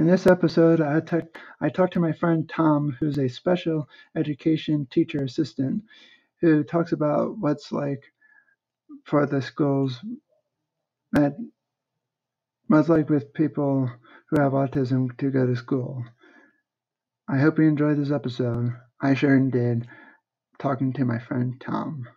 In this episode, I, t- I talked to my friend Tom, who's a special education teacher assistant, who talks about what's like for the schools at what's like with people who have autism to go to school. I hope you enjoyed this episode. I sure did, talking to my friend Tom.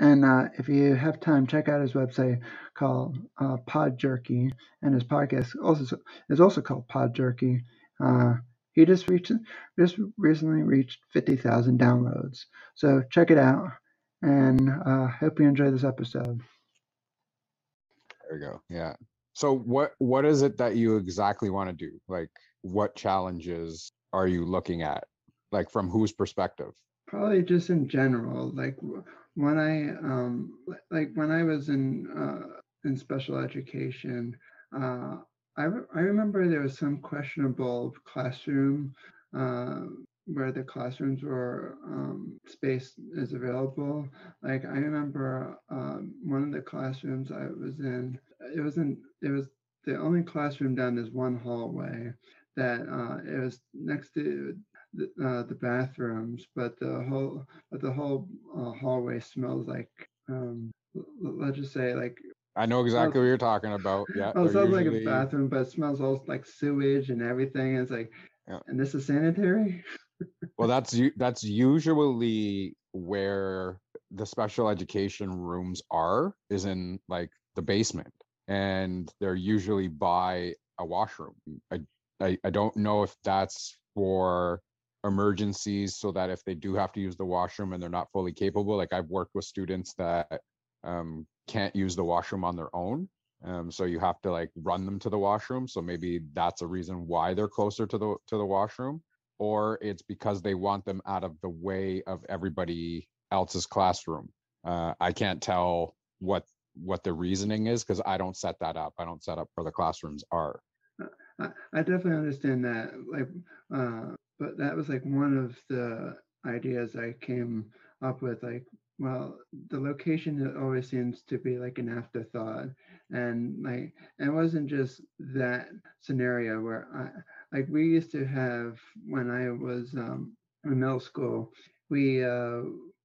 And uh, if you have time, check out his website called uh, Podjerky, and his podcast also is also called Podjerky. Uh, he just reached just recently reached fifty thousand downloads, so check it out. And uh, hope you enjoy this episode. There we go. Yeah. So what what is it that you exactly want to do? Like, what challenges are you looking at? Like, from whose perspective? Probably just in general, like when I um like when I was in uh, in special education, uh, I re- I remember there was some questionable classroom uh, where the classrooms were um, space is available. Like I remember um, one of the classrooms I was in. It wasn't. It was the only classroom down this one hallway that uh, it was next to the, uh, the bathrooms, but the whole but the whole uh, hallway smells like um, let's just say like I know exactly what you're talking about. Yeah. Oh, it sounds usually... like a bathroom, but it smells all like sewage and everything. And It's like, yeah. and this is sanitary. well, that's that's usually where the special education rooms are, is in like the basement, and they're usually by a washroom. I I, I don't know if that's for emergencies so that if they do have to use the washroom and they're not fully capable like i've worked with students that um, can't use the washroom on their own um, so you have to like run them to the washroom so maybe that's a reason why they're closer to the to the washroom or it's because they want them out of the way of everybody else's classroom. Uh, i can't tell what what the reasoning is because i don't set that up. I don't set up where the classrooms are. I, definitely understand that like uh, but that was like one of the ideas I came up with. Like, well, the location always seems to be like an afterthought, and like it wasn't just that scenario where I like we used to have when I was um, in middle school, we uh,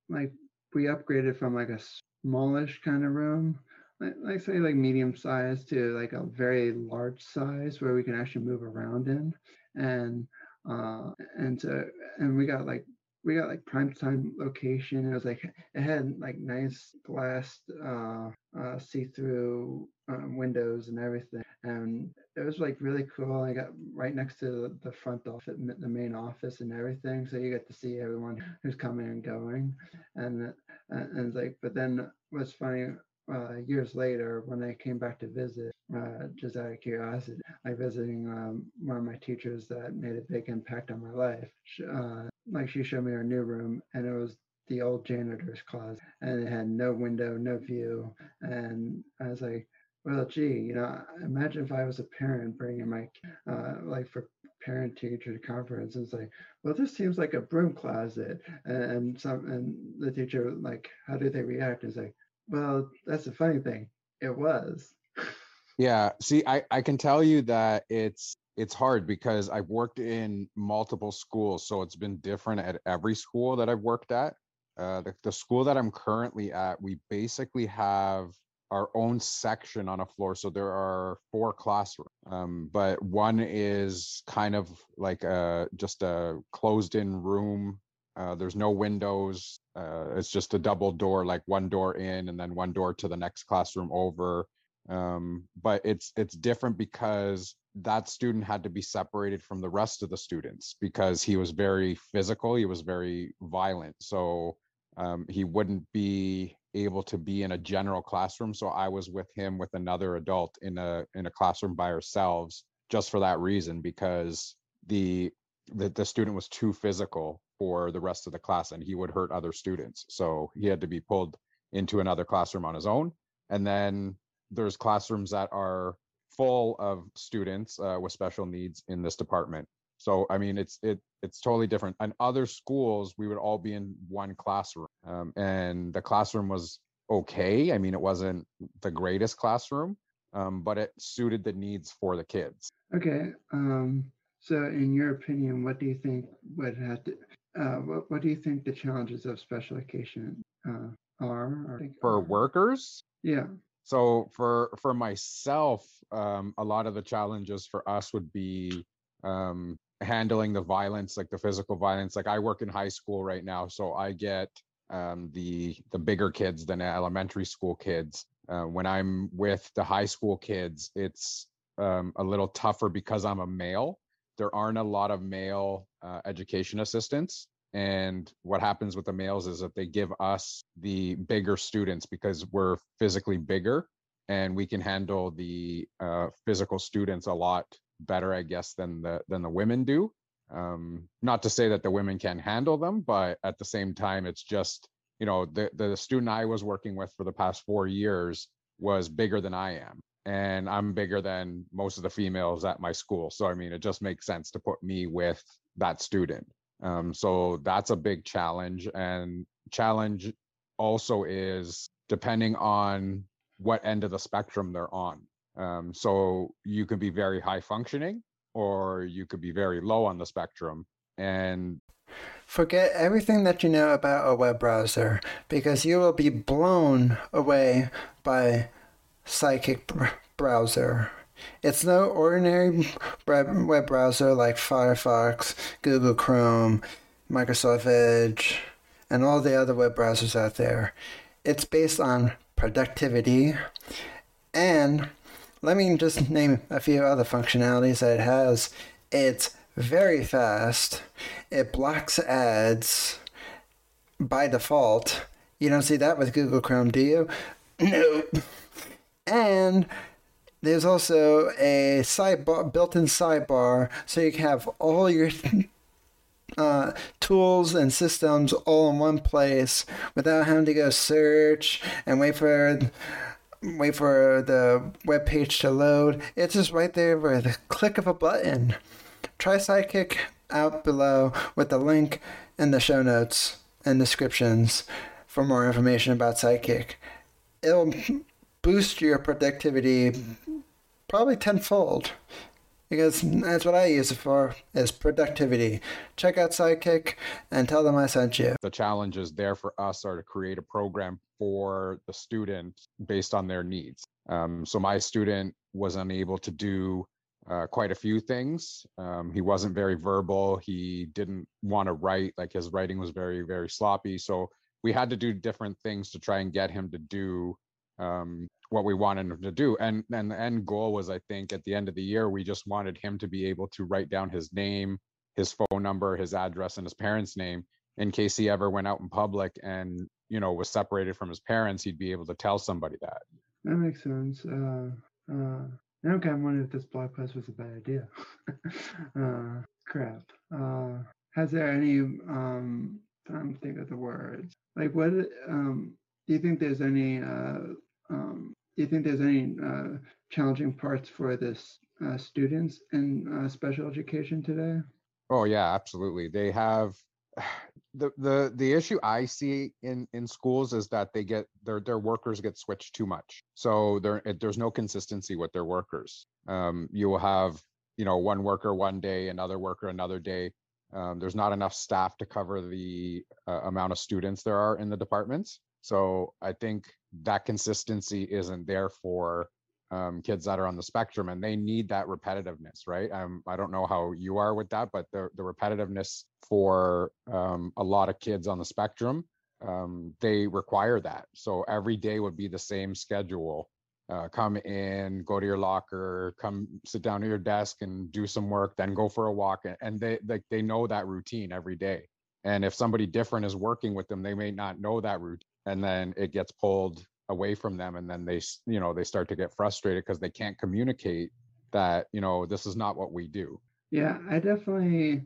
like we upgraded from like a smallish kind of room like, like say like medium size to like a very large size where we can actually move around in and uh, and so and we got like we got like prime time location. It was like it had like nice glass uh, uh, see-through uh, windows and everything, and it was like really cool. I got right next to the front office, the main office, and everything, so you get to see everyone who's coming and going, and and, and like. But then what's funny uh, years later, when I came back to visit, uh, just out of curiosity, I visiting um, one of my teachers that made a big impact on my life. Uh, like she showed me her new room, and it was the old janitor's closet, and it had no window, no view. And I was like, well, gee, you know, imagine if I was a parent bringing my, uh, like for parent teacher conference, and like, well, this seems like a broom closet, and some, and the teacher like, how do they react? Is like, well, that's the funny thing. It was. yeah. See, I, I can tell you that it's it's hard because I've worked in multiple schools, so it's been different at every school that I've worked at. Uh, the, the school that I'm currently at, we basically have our own section on a floor. So there are four classrooms, um, but one is kind of like a just a closed-in room uh, there's no windows. Uh, it's just a double door, like one door in and then one door to the next classroom over. Um, but it's it's different because that student had to be separated from the rest of the students because he was very physical. He was very violent. So um, he wouldn't be able to be in a general classroom. So I was with him with another adult in a in a classroom by ourselves just for that reason because the the, the student was too physical for the rest of the class and he would hurt other students. So he had to be pulled into another classroom on his own. And then there's classrooms that are full of students uh, with special needs in this department. So I mean, it's it it's totally different. And other schools, we would all be in one classroom, um, and the classroom was okay. I mean, it wasn't the greatest classroom, um, but it suited the needs for the kids. Okay. Um, so, in your opinion, what do you think would have to? Uh, what, what do you think the challenges of special education uh, are? Or, For workers, yeah. So for for myself, um, a lot of the challenges for us would be um, handling the violence, like the physical violence. Like I work in high school right now, so I get um, the the bigger kids than elementary school kids. Uh, when I'm with the high school kids, it's um, a little tougher because I'm a male. There aren't a lot of male uh, education assistants. And what happens with the males is that they give us the bigger students because we're physically bigger and we can handle the uh, physical students a lot better, I guess, than the than the women do. Um, not to say that the women can handle them, but at the same time, it's just you know the the student I was working with for the past four years was bigger than I am, and I'm bigger than most of the females at my school. So I mean, it just makes sense to put me with that student. Um, so that's a big challenge. And challenge also is depending on what end of the spectrum they're on. Um, so you could be very high functioning or you could be very low on the spectrum. And forget everything that you know about a web browser because you will be blown away by Sidekick browser. It's no ordinary web browser like Firefox, Google Chrome, Microsoft Edge, and all the other web browsers out there. It's based on productivity, and let me just name a few other functionalities that it has. It's very fast. It blocks ads by default. You don't see that with Google Chrome, do you? Nope. And there's also a sidebar, built-in sidebar, so you can have all your uh, tools and systems all in one place without having to go search and wait for wait for the web page to load. It's just right there with a click of a button. Try Sidekick out below with the link in the show notes and descriptions for more information about Sidekick. It'll boost your productivity probably tenfold because that's what I use it for is productivity. Check out Sidekick and tell them I sent you. The challenges there for us are to create a program for the student based on their needs. Um, so my student was unable to do uh, quite a few things. Um, he wasn't very verbal. He didn't want to write, like his writing was very, very sloppy. So we had to do different things to try and get him to do um, what we wanted him to do. And and the end goal was, I think, at the end of the year, we just wanted him to be able to write down his name, his phone number, his address, and his parents' name in case he ever went out in public and you know was separated from his parents. He'd be able to tell somebody that. That makes sense. Uh, uh, now I'm wondering if this blog post was a bad idea. uh, crap. Uh, has there any? Um, I'm think of the words. Like, what? Um, do you think there's any uh, um, do you think there's any uh, challenging parts for this uh, students in uh, special education today? Oh yeah, absolutely. They have the the the issue I see in in schools is that they get their their workers get switched too much. So there there's no consistency with their workers. Um, you will have you know one worker one day, another worker another day. Um, there's not enough staff to cover the uh, amount of students there are in the departments. So I think that consistency isn't there for um, kids that are on the spectrum and they need that repetitiveness right? Um, i don't know how you are with that but the, the repetitiveness for um, a lot of kids on the spectrum um, they require that. So every day would be the same schedule uh, come in go to your locker come sit down at your desk and do some work then go for a walk and they like they know that routine every day. And if somebody different is working with them they may not know that routine and then it gets pulled away from them and then they you know they start to get frustrated because they can't communicate that you know this is not what we do. Yeah i definitely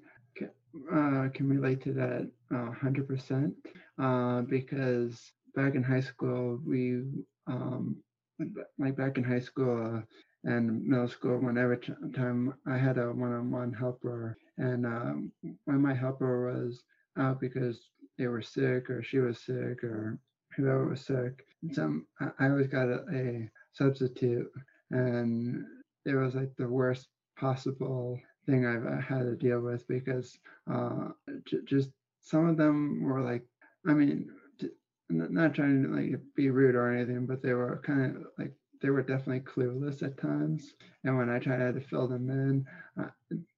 uh, can relate to that uh, 100% uh, because back in high school we um, like back in high school and middle school whenever time i had a one-on-one helper and um, when my helper was out because they were sick or she was sick or whoever was sick. Some I always got a, a substitute, and it was like the worst possible thing I've had to deal with because uh, j- just some of them were like, I mean, not trying to like be rude or anything, but they were kind of like they were definitely clueless at times. And when I tried to fill them in, uh,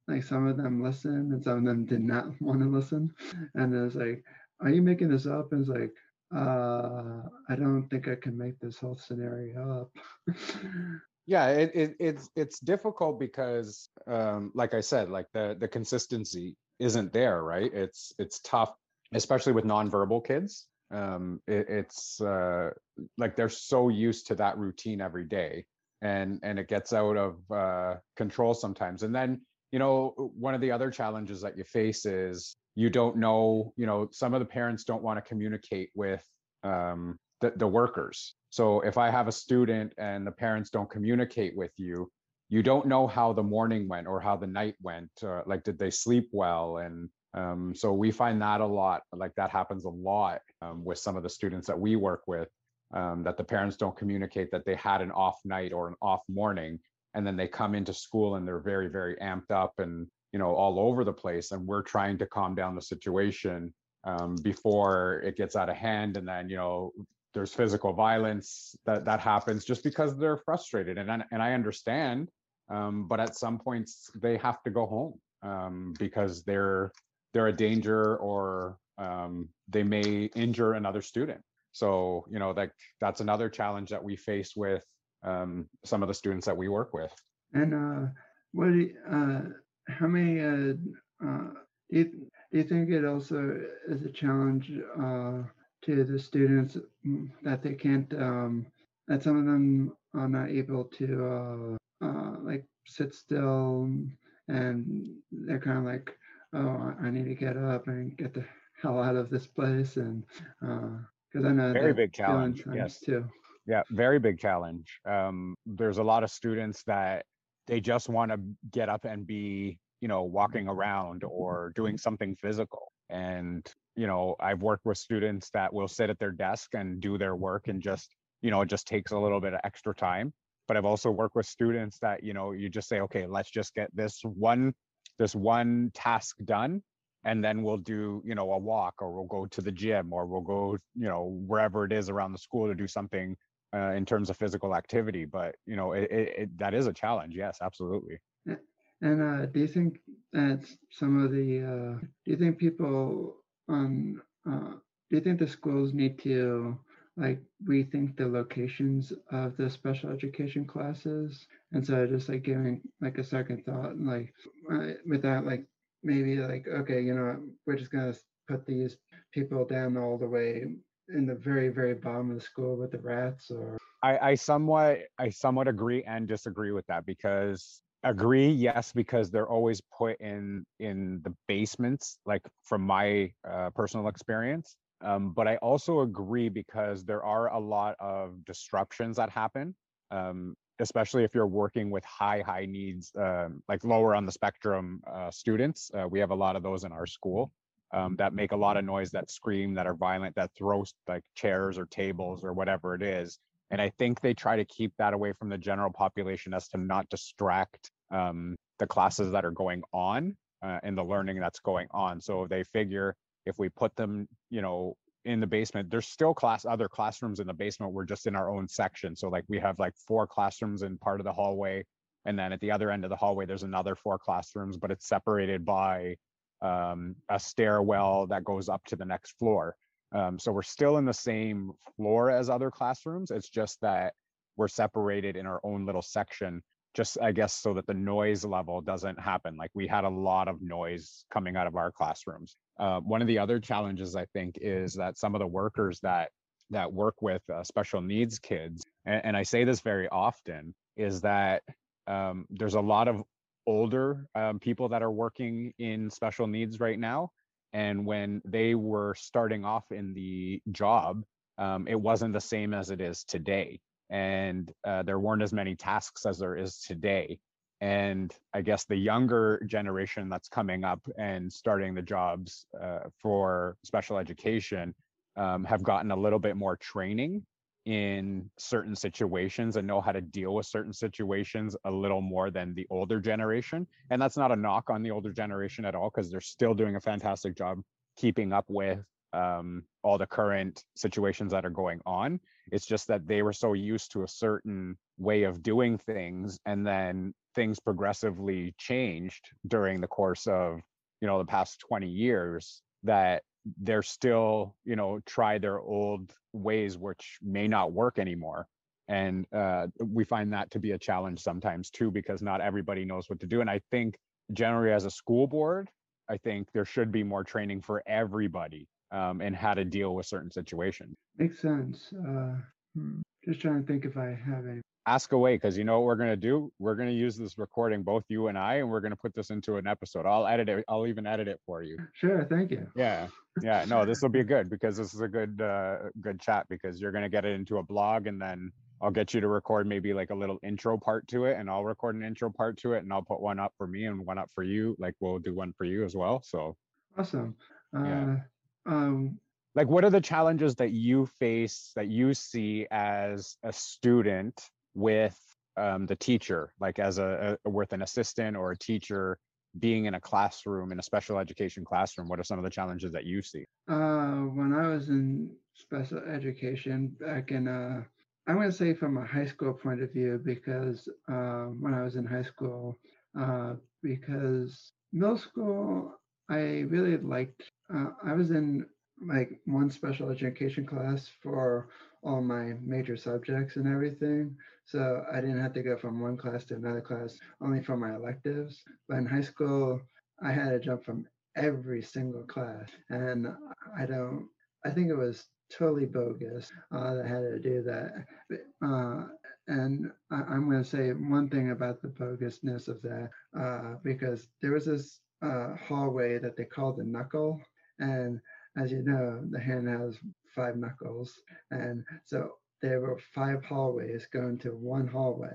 like some of them listened and some of them did not want to listen. And it was like, "Are you making this up?" And it's like, uh, I don't think I can make this whole scenario up. yeah it, it, it's it's difficult because um like i said like the the consistency isn't there right? It's it's tough especially with nonverbal kids. Um it, it's uh like they're so used to that routine every day and and it gets out of uh control sometimes. And then you know one of the other challenges that you face is you don't know you know some of the parents don't want to communicate with um the, the workers so if I have a student and the parents don't communicate with you, you don't know how the morning went or how the night went. Uh, like, did they sleep well? And um, so we find that a lot. Like that happens a lot um, with some of the students that we work with. Um, that the parents don't communicate that they had an off night or an off morning, and then they come into school and they're very, very amped up and you know all over the place. And we're trying to calm down the situation um, before it gets out of hand, and then you know there's physical violence that that happens just because they're frustrated and and I understand um, but at some points they have to go home um, because they're they're a danger or um, they may injure another student so you know like that's another challenge that we face with um, some of the students that we work with and uh, what uh, how many uh, uh, do, you, do you think it also is a challenge uh, to the students mm, that they can't um, that some of them are not able to uh, uh, like sit still and they're kind of like oh i need to get up and get the hell out of this place and because uh, i know very big challenge yes. too. Yeah very big challenge. Um, there's a lot of students that they just want to get up and be you know walking mm-hmm. around or doing mm-hmm. something physical. And you know i've worked with students that will sit at their desk and do their work and just you know it just takes a little bit of extra time. But i've also worked with students that you know you just say okay let's just get this one this one task done and then we'll do you know a walk or we'll go to the gym or we'll go you know wherever it is around the school to do something uh, in terms of physical activity but you know it, it, it, that is a challenge yes absolutely. And uh, do you think that some of the uh, do you think people um, uh, do you think the schools need to like rethink the locations of the special education classes? Instead of just like giving like a second thought and like uh, without like maybe like okay you know we're just gonna put these people down all the way in the very very bottom of the school with the rats or I, I somewhat I somewhat agree and disagree with that because agree yes because they're always put in in the basements like from my uh, personal experience. Um, but i also agree because there are a lot of disruptions that happen um, especially if you're working with high high needs um, like lower on the spectrum uh, students. Uh, we have a lot of those in our school um, that make a lot of noise that scream that are violent that throw like chairs or tables or whatever it is and I think they try to keep that away from the general population as to not distract um, the classes that are going on uh, and the learning that's going on. So they figure if we put them, you know, in the basement, there's still class other classrooms in the basement. We're just in our own section. So like we have like four classrooms in part of the hallway. And then at the other end of the hallway, there's another four classrooms, but it's separated by um, a stairwell that goes up to the next floor. Um, so we're still in the same floor as other classrooms. It's just that we're separated in our own little section, just I guess so that the noise level doesn't happen. Like we had a lot of noise coming out of our classrooms. Uh, one of the other challenges I think is that some of the workers that that work with uh, special needs kids, and, and, I say this very often, is that um, there's a lot of older um, people that are working in special needs right now and when they were starting off in the job, um, it wasn't the same as it is today. And uh, there weren't as many tasks as there is today. And I guess the younger generation that's coming up and starting the jobs uh, for special education um, have gotten a little bit more training in certain situations and know how to deal with certain situations a little more than the older generation. And that's not a knock on the older generation at all, because they're still doing a fantastic job keeping up with um, all the current situations that are going on. It's just that they were so used to a certain way of doing things, and then things progressively changed during the course of you know the past 20 years that they're still you know try their old ways which may not work anymore and uh, we find that to be a challenge sometimes too because not everybody knows what to do and i think generally as a school board i think there should be more training for everybody um, and how to deal with certain situations Makes sense. Uh, hmm, just trying to think if I have any. Ask away because you know what we're going to do we're going to use this recording both you and i and we're going to put this into an episode i'll edit it i'll even edit it for you Sure, thank you. yeah yeah no this will be good because this is a good uh good chat because you're going to get it into a blog and then i'll get you to record maybe like a little intro part to it and i'll record an intro part to it and i'll put one up for me and one up for you like we'll do one for you as well so Awesome. Uh, Yeah. um, like what are the challenges that you face that you see as a student with um, the teacher like as a, a with an assistant or a teacher being in a classroom in a special education classroom what are some of the challenges that you see? Uh, when I was in special education back in, uh, I'm going to say from a high school point of view, because uh, when I was in high school, uh, because middle school, I really liked, uh, I was in like one special education class for all my major subjects and everything. So I didn't have to go from one class to another class only for my electives. But in high school, I had to jump from every single class. And I don't, I think it was totally bogus uh, that had to do that. Uh, and I, I'm going to say one thing about the bogusness of that, uh, because there was this uh, hallway that they called the knuckle. And as you know, the hand has five knuckles. And so there were five hallways going to one hallway.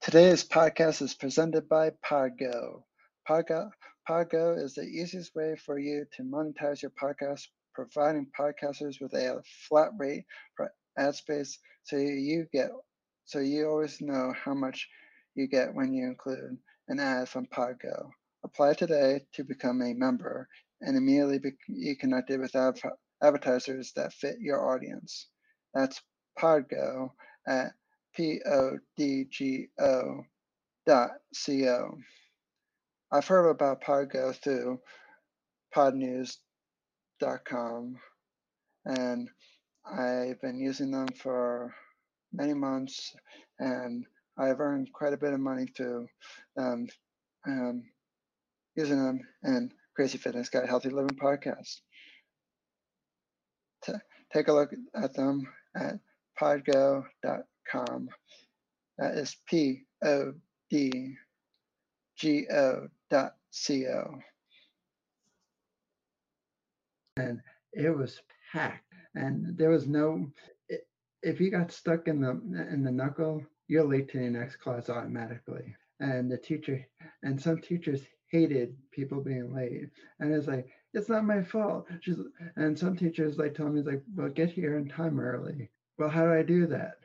Today's podcast is presented by Podgo. Podgo, Podgo is the easiest way for you to monetize your podcast, providing podcasters with a flat rate for ad space so you get so you always know how much you get when you include an ad from Podgo. Apply today to become a member and immediately be connected with adv- advertisers that fit your audience. That's Podgo at P-O-D-G-O dot C-O. I've heard about Podgo through podnews.com and I've been using them for many months and I've earned quite a bit of money through them um, using them and Crazy Fitness Guy Healthy Living podcast. T- take a look at them at podgo.com. That is P O D G O dot C O. and it was packed and there was no if you got stuck in the in the knuckle you're late to the next class automatically and the teacher and some teachers hated people being late. And it's like it's not my fault. She's and some teachers like tell me like well get here in time early. Well how do i do that?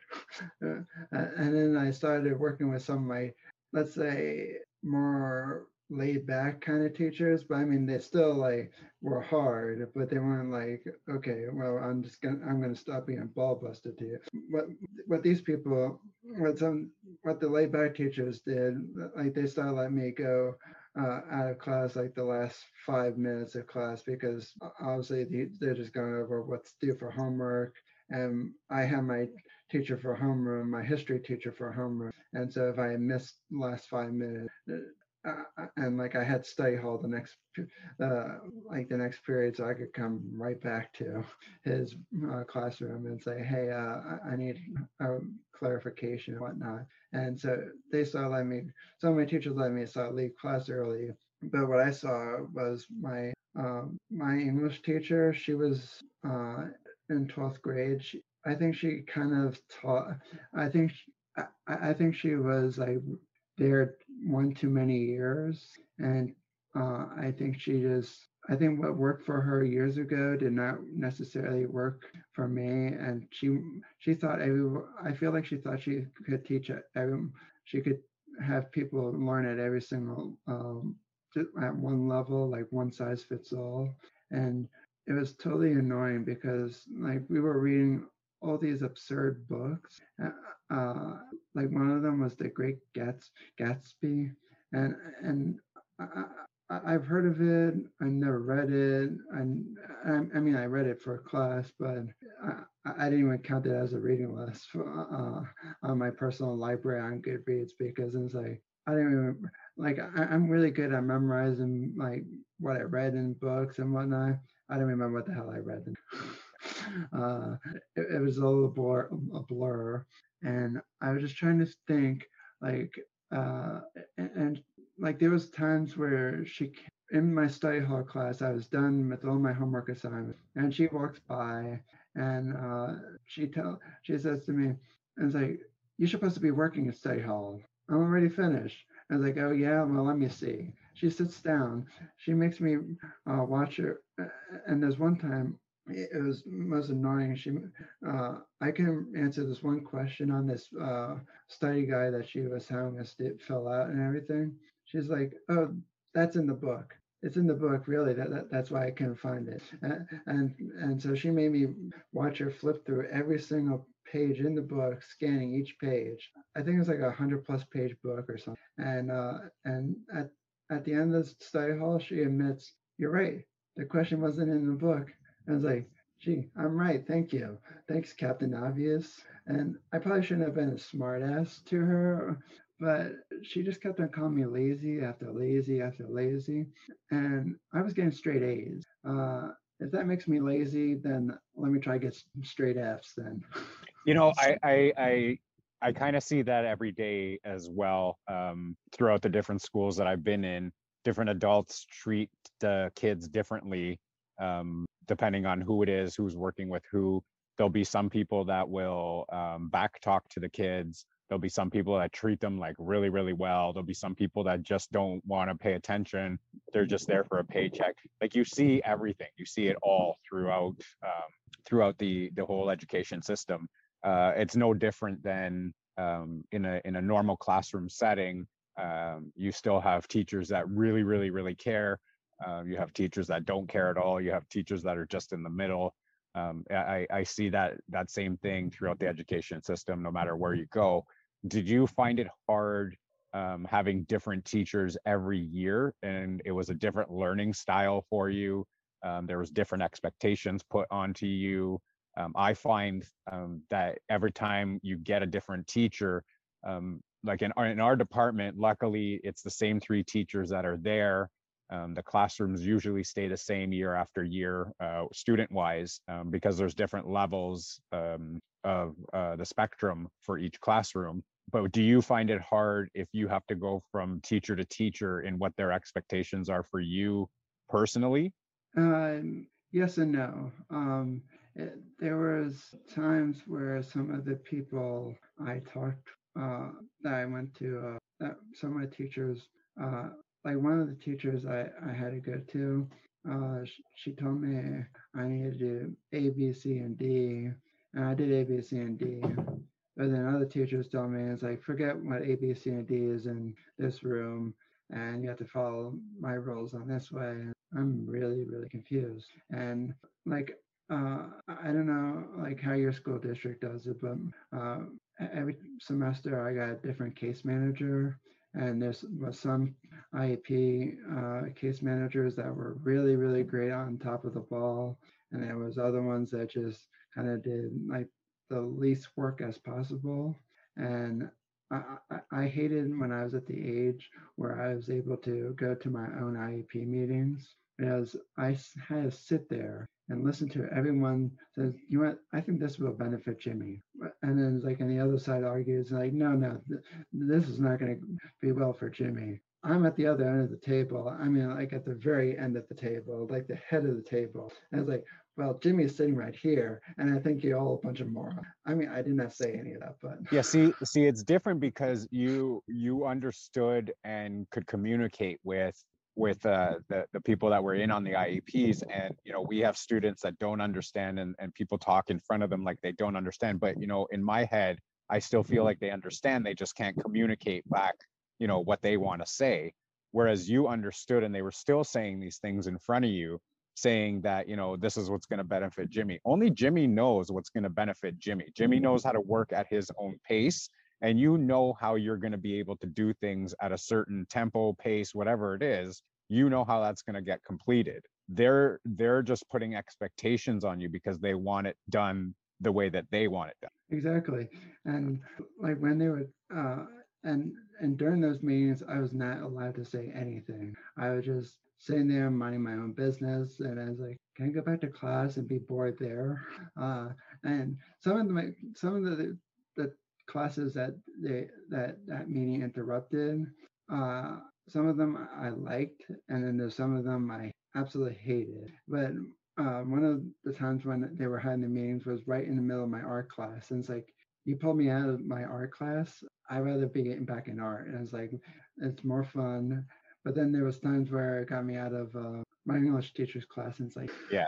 Uh, and then i started working with some of my let's say more laid back kind of teachers but i mean they still like were hard, but they weren't like, okay, well, I'm just gonna, I'm gonna stop being ball busted to you. What, what these people, what some, what the laid back teachers did, like they started letting me go uh, out of class like the last five minutes of class because obviously they- they're just going over what's due for homework. And I have my teacher for homeroom, my history teacher for homeroom. And so if I missed the last five minutes, uh, and like I had study hall the next uh, like the next period so I could come right back to his uh, classroom and say, hey, uh, I- need a clarification and whatnot. And so they saw letting me, some of my teachers let me start leave class early. But what I saw was my um, my English teacher. She was uh, in twelfth grade. She, I think she kind of taught. I think sh- I, I I think she was like there one too many years, and uh, I think she just I think what worked for her years ago did not necessarily work for me. And she she thought every I feel like she thought she could teach it. every she could have people learn at every single um, at one level, like one size fits all. And it was totally annoying because like we were reading all these absurd books. Uh, uh, like one of them was The Great Gats- Gatsby, and and I, I've heard of it. I never read it. I, I mean, I read it for a class, but I, I didn't even count it as a reading list for, uh, on my personal library on Goodreads because it's like I didn't even like. I, I'm really good at memorizing like what I read in books and whatnot. I don't remember what the hell I read. uh, it, it was a blur, a blur, and I was just trying to think like uh, and, and like there was times where she in my study hall class i was done with all my homework assignments and she walks by and uh, she tell she says to me and it's like you're supposed to be working in study hall. I'm already finished. I was like oh yeah well let me see. She sits down. She makes me uh, watch her and there's one time it was most annoying. She, uh, I can answer this one question on this uh, study guide that she was having us fill out and everything. She's like, "Oh, that's in the book. It's in the book, really. That, that that's why I couldn't find it." And, and and so she made me watch her flip through every single page in the book, scanning each page. I think it was like a hundred plus page book or something. And uh, and at at the end of the study hall, she admits, "You're right. The question wasn't in the book." I was like, gee, I'm right. Thank you. Thanks, Captain Obvious. And I probably shouldn't have been a smartass to her, but she just kept on calling me lazy after lazy after lazy. And I was getting straight A's. Uh, if that makes me lazy, then let me try to get straight F's then. You know, I, I, I I kind of see that every day as well um, throughout the different schools that I've been in. Different adults treat the kids differently um, depending on who it is, who's working with who. There'll be some people that will um, back talk to the kids. There'll be some people that treat them like really, really well. There'll be some people that just don't want to pay attention. They're just there for a paycheck. Like you see everything. You see it all throughout um, throughout the the whole education system. Uh, it's no different than um, in a in a normal classroom setting. Um, you still have teachers that really, really, really care um, you have teachers that don't care at all. You have teachers that are just in the middle. Um, I, I see that that same thing throughout the education system, no matter where you go. Did you find it hard um, having different teachers every year, and it was a different learning style for you? Um, there was different expectations put onto you. Um, I find um, that every time you get a different teacher, like in our, in our department, luckily it's the same three teachers that are there um, the classrooms usually stay the same year after year, uh, student-wise, um, because there's different levels um, of uh, the spectrum for each classroom. But do you find it hard if you have to go from teacher to teacher in what their expectations are for you personally? Um, yes and no. Um, it, there was times where some of the people I talked uh, that I went to, uh, that some of my teachers uh, like one of the teachers I, I had to go to, uh, she, she told me I needed to do A, B, C, and D. And I did A, B, C, and D. But then other teachers told me, it's like, forget what A, B, C, and D is in this room. And you have to follow my rules on this way. I'm really, really confused. And like, uh, I don't know like how your school district does it, but uh, every semester I got a different case manager and there's some IEP uh, case managers that were really, really great on top of the ball, and there was other ones that just kind of did like the least work as possible. And I, I, I hated when I was at the age where I was able to go to my own IEP meetings because I had to sit there and listen to everyone says, you know what, I think this will benefit Jimmy. And then like on the other side argues like, no, no, th- this is not going to be well for Jimmy. I'm at the other end of the table. I mean, like at the very end of the table, like the head of the table. And it's like, well, Jimmy is sitting right here, and I think you're all a bunch of morons. I mean, I did not say any of that, but yeah. See, see, it's different because you you understood and could communicate with with uh, the, the people that were in on the IEPs. And, you know, we have students that don't understand and, and people talk in front of them like they don't understand. But, you know, in my head, I still feel like they understand. They just can't communicate back, you know, what they want to say. Whereas you understood and they were still saying these things in front of you, saying that, you know, this is what's going to benefit Jimmy. Only Jimmy knows what's going to benefit Jimmy. Jimmy knows how to work at his own pace and you know how you're going to be able to do things at a certain tempo pace whatever it is you know how that's going to get completed. They're they're just putting expectations on you because they want it done the way that they want it done. Exactly and like when they would uh and and during those meetings i was not allowed to say anything. I was just sitting there minding my own business and i was like can i go back to class and be bored there? Uh and some of the some of the the classes that they that that meeting interrupted. Uh, some of them I liked, and then there's some of them I absolutely hated. But uh, one of the times when they were having the meetings was right in the middle of my art class, and it's like you pulled me out of my art class. I'd rather be getting back in art, and it's like it's more fun. But then there was times where it got me out of uh, my English teacher's class, and it's like yeah,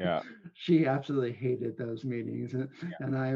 yeah. She absolutely hated those meetings and, yeah. and i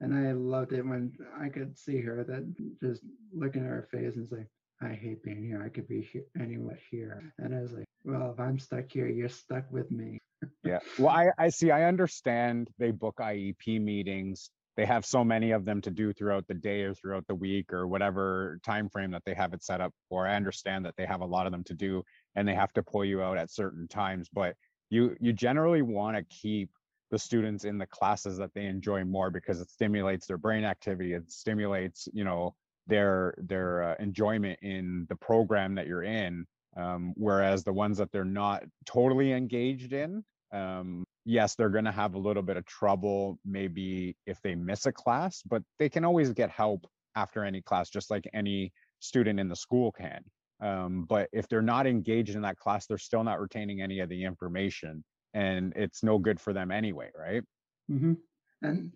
and i loved it when i could see her that just looking at her face and say i hate being here. I could be here anywhere here. And i was like well if i'm stuck here you're stuck with me. Yeah. Well i i see i understand they book iep meetings. They have so many of them to do throughout the day or throughout the week or whatever time frame that they have it set up for. I understand that they have a lot of them to do and they have to pull you out at certain times but you you generally want to keep the students in the classes that they enjoy more because it stimulates their brain activity it stimulates you know their their uh, enjoyment in the program that you're in um, whereas the ones that they're not totally engaged in um, yes they're going to have a little bit of trouble maybe if they miss a class but they can always get help after any class just like any student in the school can um, but if they're not engaged in that class, they're still not retaining any of the information, and it's no good for them anyway, right? Mm-hmm. And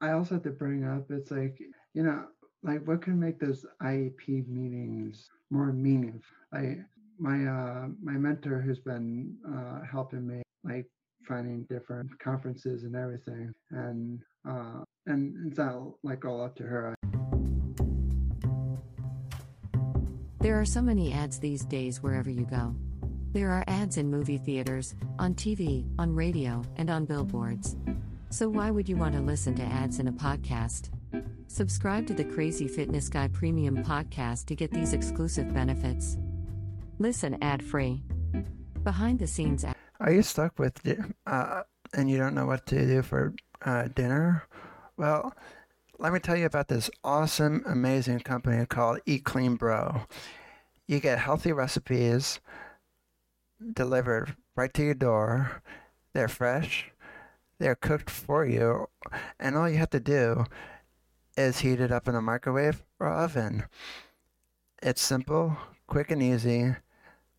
I also have to bring up, it's like you know, like what can make those IEP meetings more meaningful? Like my uh, my mentor who's been uh, helping me, like finding different conferences and everything, and uh, and it's not like all up to her. There are so many ads these days wherever you go. There are ads in movie theaters, on TV, on radio, and on billboards. So why would you want to listen to ads in a podcast? Subscribe to the Crazy Fitness Guy Premium podcast to get these exclusive benefits. Listen ad free. Behind the scenes. Ad- are you stuck with uh, and you don't know what to do for uh, dinner? Well, let me tell you about this awesome, amazing company called Eat Clean Bro. You get healthy recipes delivered right to your door. They're fresh, they're cooked for you, and all you have to do is heat it up in a microwave or oven. It's simple, quick and easy,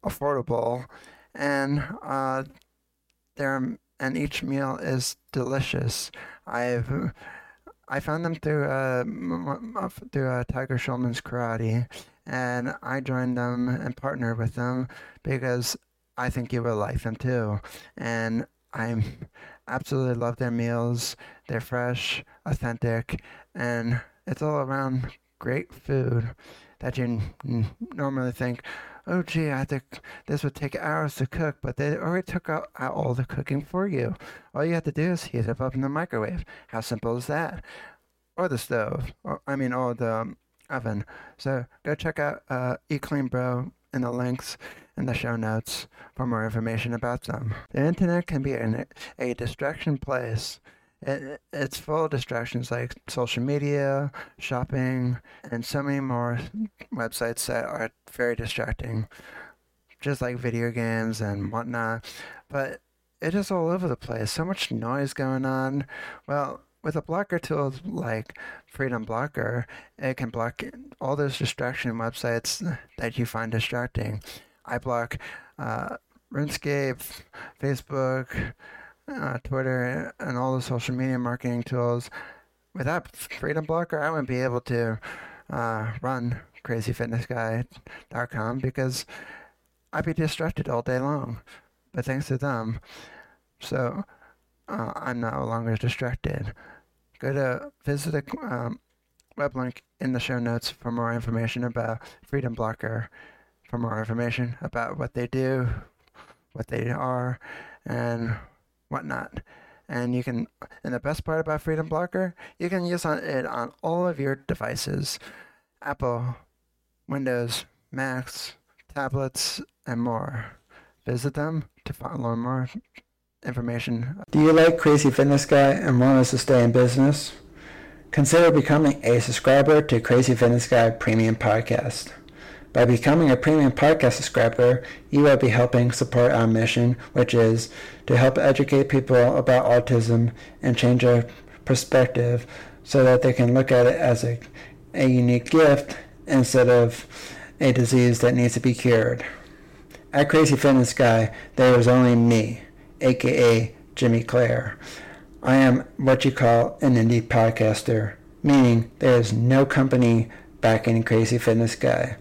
affordable, and uh, and each meal is delicious. I've I found them through uh, through uh, Tiger Schulman's Karate, and I joined them and partnered with them because I think you will like them too. And I absolutely love their meals. They're fresh, authentic, and it's all around great food that you normally think, oh gee, I think this would take hours to cook, but they already took out, out all the cooking for you. All you have to do is heat it up in the microwave. How simple is that? Or the stove, or I mean, or the um, oven. So go check out uh, Eat Clean Bro in the links in the show notes for more information about them. The internet can be an, a distraction place. It, it's full of distractions like social media, shopping, and so many more websites that are very distracting, just like video games and whatnot. But it is all over the place. So much noise going on. Well, with a blocker tool like Freedom Blocker, it can block all those distraction websites that you find distracting. I block uh, RuneScape, Facebook, uh, Twitter, and all the social media marketing tools. Without Freedom Blocker, I wouldn't be able to uh, run crazyfitnessguy.com because I'd be distracted all day long. But thanks to them, so uh, I'm no longer distracted. Go to visit the um, web link in the show notes for more information about Freedom Blocker, for more information about what they do, what they are, and whatnot. And you can, and the best part about Freedom Blocker, you can use it on all of your devices Apple, Windows, Macs, tablets, and more. Visit them to learn more information. Do you like Crazy Fitness Guy and want us to stay in business? Consider becoming a subscriber to Crazy Fitness Guy Premium Podcast. By becoming a premium podcast subscriber, you will be helping support our mission, which is to help educate people about autism and change their perspective so that they can look at it as a, a unique gift instead of a disease that needs to be cured. At Crazy Fitness Guy, there is only me, aka Jimmy Clare. I am what you call an indie podcaster, meaning there is no company backing Crazy Fitness Guy.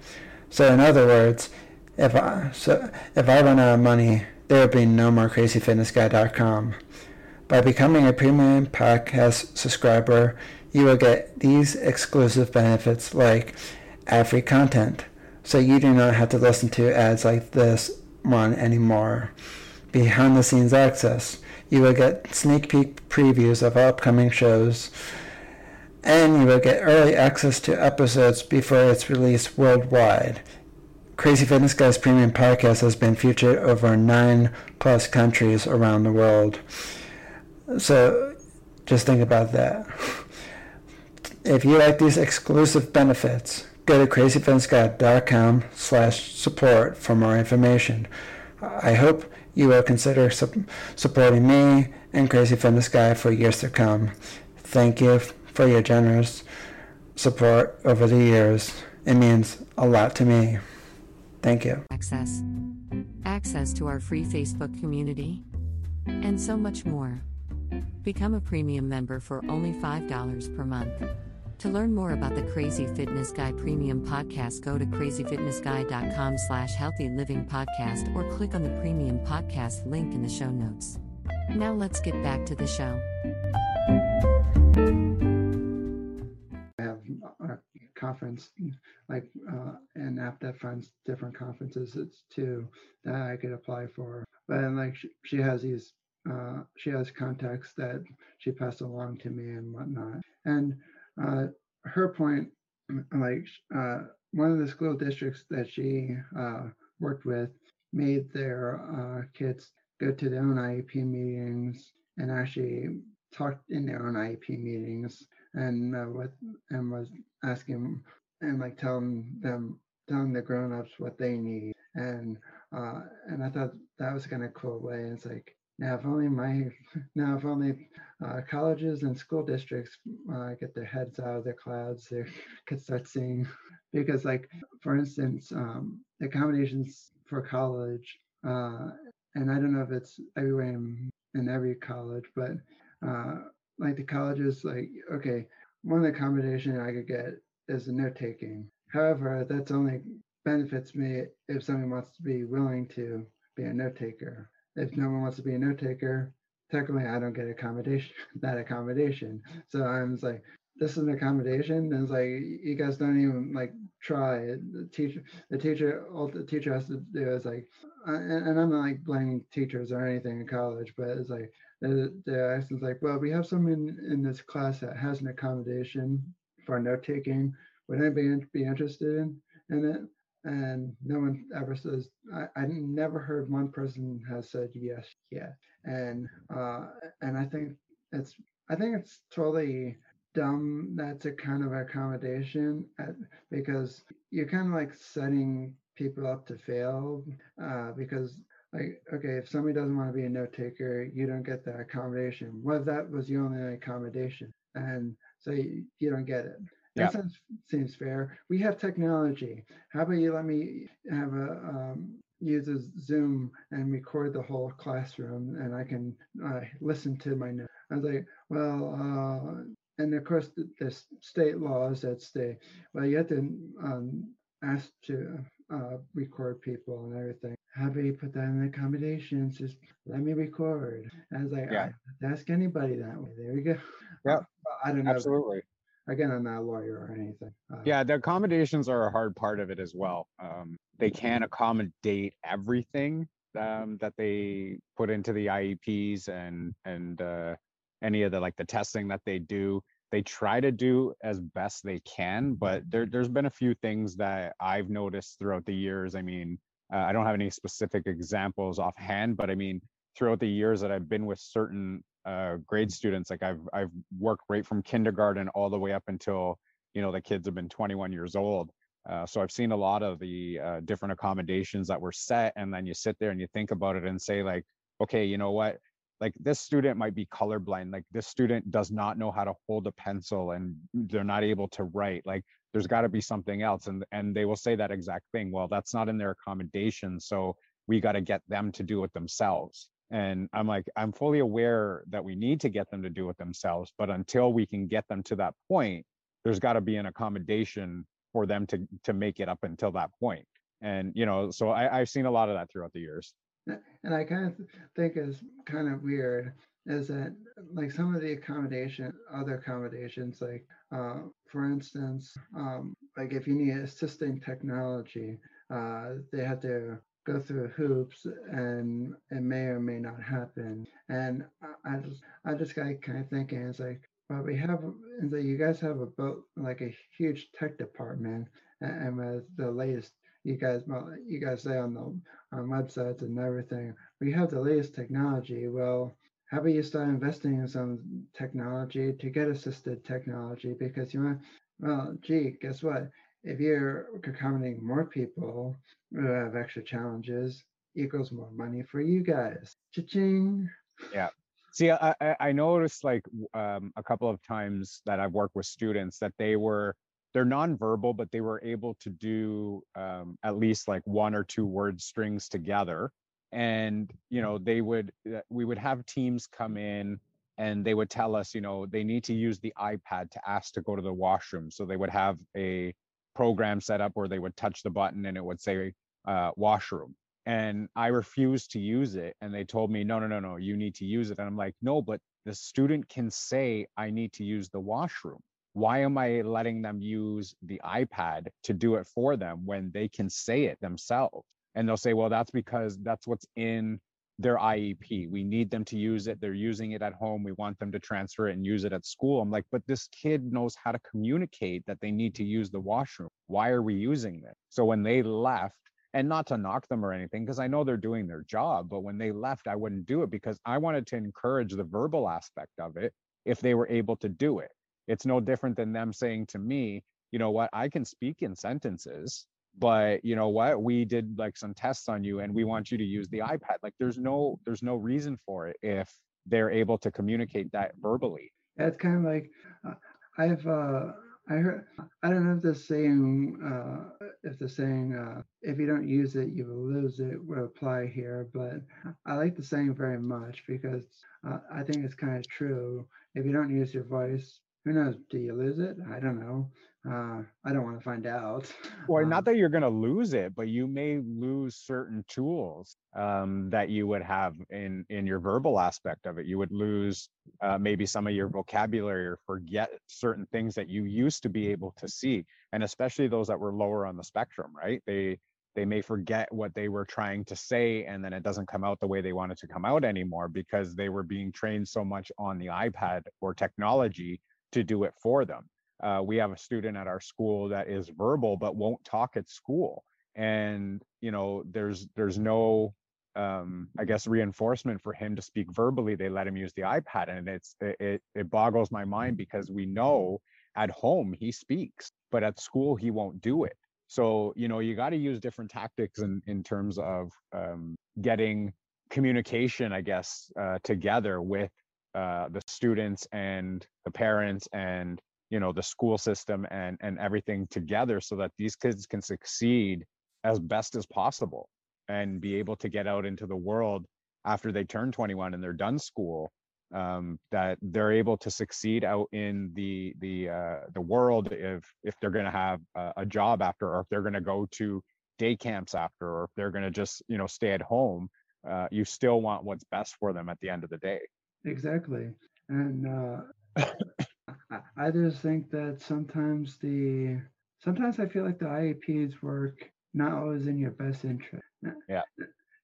So in other words, if I so if I run out of money, there will be no more crazyfitnessguy.com. By becoming a premium podcast subscriber, you will get these exclusive benefits like ad-free content, so you do not have to listen to ads like this one anymore. Behind the scenes access, you will get sneak peek previews of upcoming shows and you will get early access to episodes before it's released worldwide. Crazy Fitness Guys Premium Podcast has been featured over nine plus countries around the world. So just think about that. If you like these exclusive benefits, go to crazyfitnessguy.com slash support for more information. I hope you will consider su- supporting me and Crazy Fitness Guy for years to come. Thank you for your generous support over the years. It means a lot to me. Thank you. Access. Access to our free Facebook community. And so much more. Become a premium member for only $5 per month. To learn more about the Crazy Fitness Guy Premium Podcast, go to crazyfitnessguy.com slash healthy living podcast or click on the premium podcast link in the show notes. Now let's get back to the show. Conference like uh, an app that finds different conferences it's too that I could apply for. But then, like she, she has these uh, she has contacts that she passed along to me and whatnot. And uh, her point, like uh, one of the school districts that she uh, worked with made their uh, kids go to their own IEP meetings and actually talked in their own IEP meetings and uh, what and was asking and like telling them telling the grown-ups what they need. And uh and i thought that was kind of cool way it's like now if only my now if only uh, colleges and school districts uh, get their heads out of their clouds they could start seeing because like for instance um accommodations for college uh and i don't know if it's everywhere in, in every college but uh like the colleges like okay one accommodation i could get is a note taking. However that's only benefits me if someone wants to be willing to be a note taker. If no one wants to be a note taker technically i don't get accommodation that accommodation. So i'm like this is an accommodation? And it's like you guys don't even like try the teacher the teacher all the teacher has to do is like uh, and i'm not like blaming teachers or anything in college but it's like the, the accent's like well we have someone in, in this class that has an accommodation for note taking. Would anybody be interested in in it? And no one ever says I, I never heard one person has said yes yet. And uh and i think it's i think it's totally dumb that's a kind of accommodation at, because you're kind of like setting people up to fail uh because like okay if somebody doesn't want to be a note taker you don't get that accommodation what if that was the only accommodation and so you, you don't get it Yeah. that sounds, seems fair. We have technology. How about you let me have a um, use a Zoom and record the whole classroom, and I can uh, listen to my notes. I was like, well, uh, and of course, the, the state laws that stay. Well, you have to um, ask to uh, record people and everything. How do you put that in the accommodations? Just let me record. I was like, Yeah. I ask anybody that way. There we go. Yeah, I don't know. Absolutely. Again, I'm not a lawyer or anything. Uh, Yeah, the accommodations are a hard part of it as well. Um, they can't accommodate everything um, that they put into the IEPs and and uh, any of the like the testing that they do. They try to do as best they can, but there there's been a few things that I've noticed throughout the years. I mean, uh, I don't have any specific examples offhand, but I mean, throughout the years that I've been with certain uh, grade students, like I've I've worked right from kindergarten all the way up until you know the kids have been 21 years old. Uh, so i've seen a lot of the uh, different accommodations that were set and then you sit there and you think about it and say like okay you know what? Like this student might be colorblind. Like this student does not know how to hold a pencil and they're not able to write. Like there's got to be something else and and they will say that exact thing well that's not in their accommodation so we got to get them to do it themselves. And i'm like i'm fully aware that we need to get them to do it themselves but until we can get them to that point there's got to be an accommodation for them to to make it up until that point. And you know so I, i've seen a lot of that throughout the years. And I kind of think is kind of weird is that like some of the accommodation, other accommodations, like uh, for instance, um, like if you need assisting technology, uh, they have to go through hoops, and it may or may not happen. And I, I just, I just got kind of thinking, it's like, well, we have, and so you guys have a boat, like a huge tech department, and, and with the latest you guys you guys say on the on websites and everything we have the latest technology well how about you start investing in some technology to get assisted technology because you want well gee guess what if you're accommodating more people who have extra challenges equals more money for you guys Cha-ching. Yeah. See i i, noticed like um, a couple of times that i've worked with students that they were they're nonverbal but they were able to do um, at least like one or two word strings together and you know they would uh, we would have teams come in and they would tell us you know they need to use the ipad to ask to go to the washroom. So they would have a program set up where they would touch the button and it would say uh, washroom. And i refused to use it and they told me no no no no you need to use it. And i'm like no but the student can say i need to use the washroom why am i letting them use the ipad to do it for them when they can say it themselves and they'll say well that's because that's what's in their iep we need them to use it. They're using it at home. We want them to transfer it and use it at school. I'm like but this kid knows how to communicate that they need to use the washroom. Why are we using this? So when they left and not to knock them or anything because i know they're doing their job but when they left i wouldn't do it because i wanted to encourage the verbal aspect of it if they were able to do it. It's no different than them saying to me you know what? I can speak in sentences but you know what we did like some tests on you and we want you to use the ipad like there's no there's no reason for it if they're able to communicate that verbally it's kind of like uh, I've uh, I heard I don't know if the saying uh, if the saying uh, if you don't use it you will lose it will apply here, but I like the saying very much because uh, I think it's kind of true. If you don't use your voice, who knows? Do you lose it? I don't know. Uh, I don't want to find out. or Um, not that you're going to lose it but you may lose certain tools um, that you would have in in your verbal aspect of it. You would lose uh, maybe some of your vocabulary or forget certain things that you used to be able to see and especially those that were lower on the spectrum right? They they may forget what they were trying to say and then it doesn't come out the way they want it to come out anymore because they were being trained so much on the ipad or technology to do it for them uh, we have a student at our school that is verbal but won't talk at school. And you know there's there's no um i guess reinforcement for him to speak verbally. They let him use the ipad and it's it it, boggles my mind because we know at home he speaks but at school he won't do it. So you know you got to use different tactics in in terms of um, getting communication i guess uh, together with uh, the students and the parents and you know the school system and and everything together so that these kids can succeed as best as possible and be able to get out into the world after they turn 21 and they're done school um, that they're able to succeed out in the the uh, the world if if they're going to have a, a job after or if they're going to go to day camps after or if they're going to just you know stay at home uh, you still want what's best for them at the end of the day Exactly. And uh, I just think that sometimes the sometimes I feel like the IEPs work not always in your best interest. Yeah.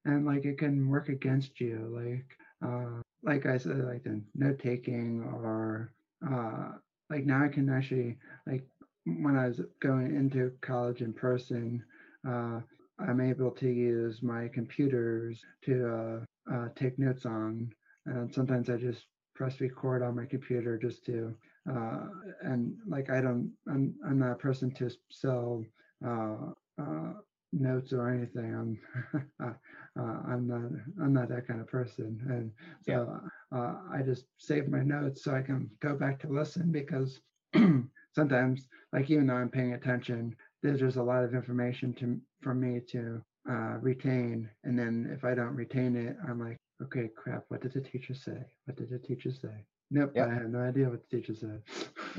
And like it can work against you. Like uh, like I said, like the note taking or uh, like now I can actually like when I was going into college in person, uh, I'm able to use my computers to uh, uh, take notes on and sometimes I just press record on my computer just to uh, and like I don't I'm I'm not a person to sell uh, uh, notes or anything. I'm uh, I'm not I'm not that kind of person, and so uh, I just save my notes so I can go back to listen because sometimes like even though I'm paying attention, there's just a lot of information to for me to uh, retain, and then if I don't retain it, I'm like okay, crap, what did the teacher say? What did the teacher say? Nope, Yep. I have no idea what the teacher said.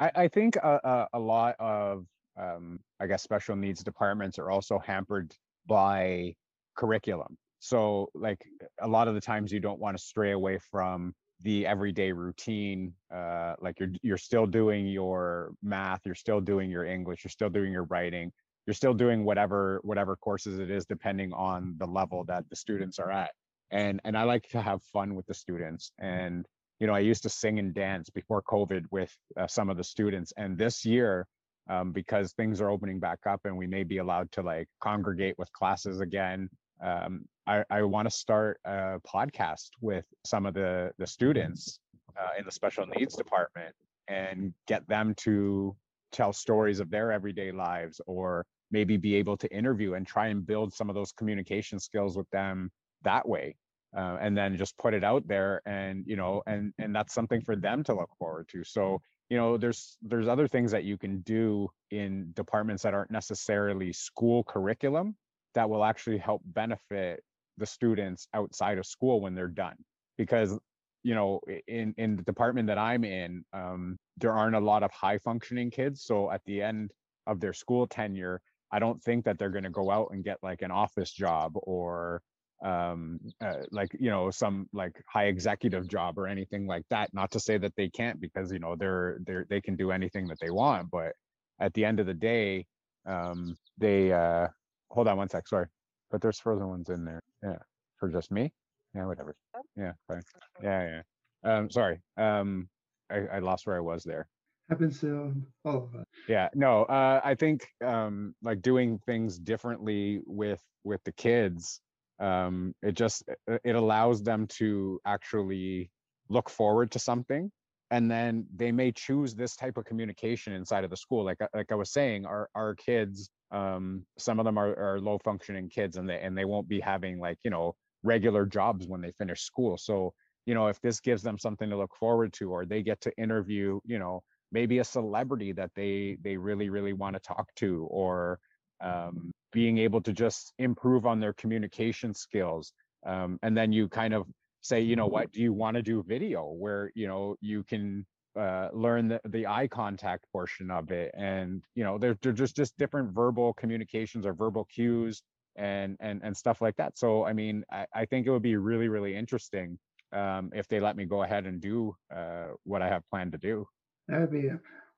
I, I think a, a, a lot of, um, I guess, special needs departments are also hampered by curriculum. So, like a lot of the times, you don't want to stray away from the everyday routine. Uh, like you're you're still doing your math, you're still doing your English, you're still doing your writing, you're still doing whatever whatever courses it is, depending on the level that the students are at. And and I like to have fun with the students and you know, I used to sing and dance before COVID with uh, some of the students. And this year, um, because things are opening back up and we may be allowed to like congregate with classes again, um, I, I want to start a podcast with some of the the students uh, in the special needs department and get them to tell stories of their everyday lives or maybe be able to interview and try and build some of those communication skills with them that way uh, and then just put it out there and you know and and that's something for them to look forward to. So you know there's there's other things that you can do in departments that aren't necessarily school curriculum that will actually help benefit the students outside of school when they're done. Because you know in in the department that i'm in um, there aren't a lot of high functioning kids. So at the end of their school tenure i don't think that they're going to go out and get like an office job or um uh, like you know some like high executive job or anything like that not to say that they can't because you know they're they're they can do anything that they want but at the end of the day um they uh hold on one sec sorry but there's frozen ones in there yeah for just me? Yeah whatever. Yeah fine. yeah yeah. Um sorry um i, I lost where i was there. Happens to all of us. yeah no uh i think um like doing things differently with with the kids um it just it it allows them to actually look forward to something and then they may choose this type of communication inside of the school like like i was saying our our kids um some of them are, are low functioning kids and they and they won't be having like you know regular jobs when they finish school. So you know if this gives them something to look forward to or they get to interview you know maybe a celebrity that they they really really want to talk to or um, being able to just improve on their communication skills um, and then you kind of say you know what? Do you want to do video? Where you know you can uh, learn the, the eye contact portion of it and you know they're, they're just just different verbal communications or verbal cues and and and stuff like that. So i mean i, I think it would be really really interesting um, if they let me go ahead and do uh, what i have planned to do. That would be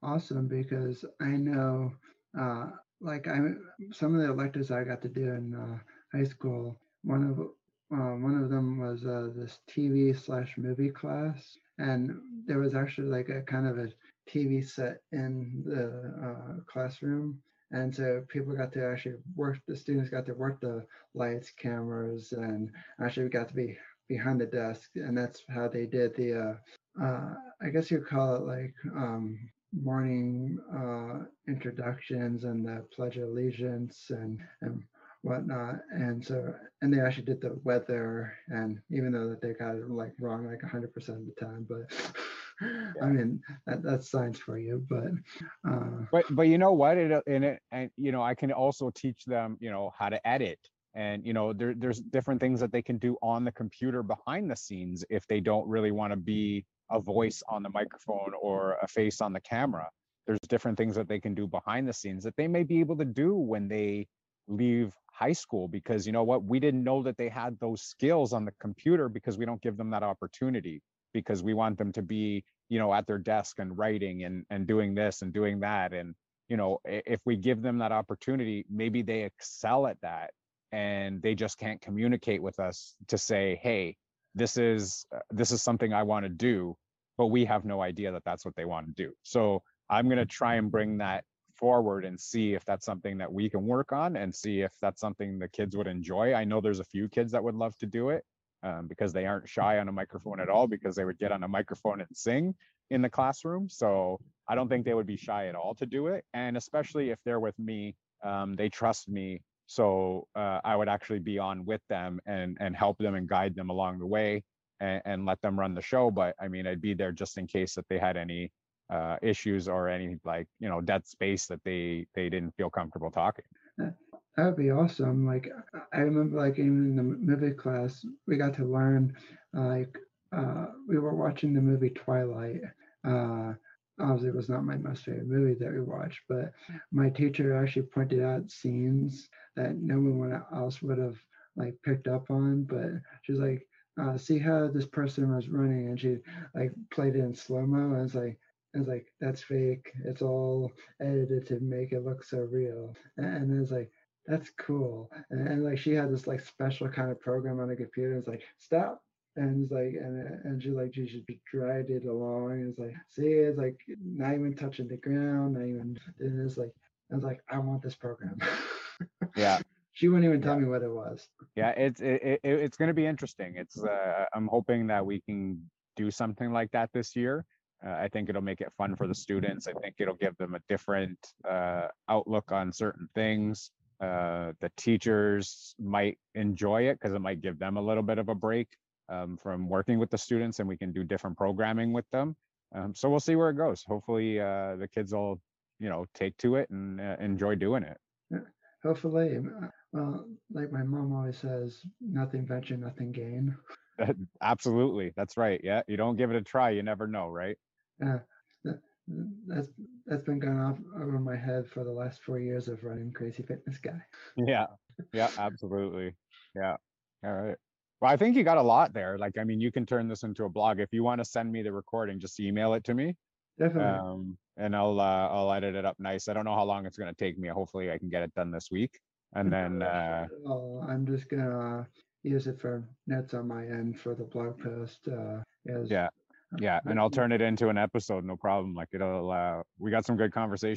awesome because I know, uh, like I, some of the electives I got to do in uh, high school. One of uh, one of them was uh, this TV slash movie class, and there was actually like a kind of a TV set in the uh, classroom, and so people got to actually work. The students got to work the lights, cameras, and actually we got to be behind the desk, and that's how they did the. Uh, uh, I guess you call it like um, morning uh, introductions and the Pledge of Allegiance and, and whatnot. And so, and they actually did the weather, and even though that they got it like wrong like 100% of the time, but I mean, that, that's science for you. But uh, but but you know what it in it and you know i can also teach them you know how to edit and you know there, there's different things that they can do on the computer behind the scenes if they don't really want to be a voice on the microphone or a face on the camera there's different things that they can do behind the scenes that they may be able to do when they leave high school because you know what we didn't know that they had those skills on the computer because we don't give them that opportunity because we want them to be you know at their desk and writing and and doing this and doing that. And you know if we give them that opportunity maybe they excel at that and they just can't communicate with us to say hey this is uh, this is something i want to do but we have no idea that that's what they want to do. So i'm going to try and bring that forward and see if that's something that we can work on and see if that's something the kids would enjoy. I know there's a few kids that would love to do it um, because they aren't shy on a microphone at all because they would get on a microphone and sing in the classroom. So i don't think they would be shy at all to do it and especially if they're with me um, they trust me. So uh, i would actually be on with them and and help them and guide them along the way and, and let them run the show but i mean i'd be there just in case that they had any uh, issues or any like you know dead space that they they didn't feel comfortable talking That would be awesome. Like I remember, like even in the movie class, we got to learn. Like uh, we were watching the movie Twilight. Uh, obviously, it was not my most favorite movie that we watched, but my teacher actually pointed out scenes that no one else would have like picked up on. But she's like, uh, "See how this person was running," and she like played it in slow mo. and it's like, I was like, that's fake. It's all edited to make it look so real. And it was like, that's cool. And, and, like she had this like special kind of program on the computer. It's like, stop. And it's like, and and she like she should dragged it along. And it's like, see, it's like not even touching the ground, not even. And it's like, I was like, I want this program. yeah. She wouldn't even tell me what it was. Yeah, it's it, it it's going to be interesting. It's uh, I'm hoping that we can do something like that this year. Uh, I think it'll make it fun for the students. I think it'll give them a different uh, outlook on certain things. Uh, the teachers might enjoy it because it might give them a little bit of a break um, from working with the students, and we can do different programming with them. Um, so we'll see where it goes. Hopefully, uh, the kids will, you know, take to it and uh, enjoy doing it. Hopefully, well, like my mom always says, nothing venture, nothing gain. Absolutely, that's right. Yeah, you don't give it a try, you never know, right? Yeah, that, that's that's been going off over my head for the last four years of running Crazy Fitness Guy. Yeah, yeah, absolutely. Yeah. All right. Well, I think you got a lot there. Like, I mean, you can turn this into a blog. If you want to send me the recording, just email it to me. Definitely. Um, and I'll uh, I'll edit it up nice. I don't know how long it's gonna take me. Hopefully, I can get it done this week. And then uh, well, I'm just gonna use it for notes on my end for the blog post. Uh, as yeah, yeah, and I'll turn it into an episode, no problem. Like it'll, uh, we got some good conversation.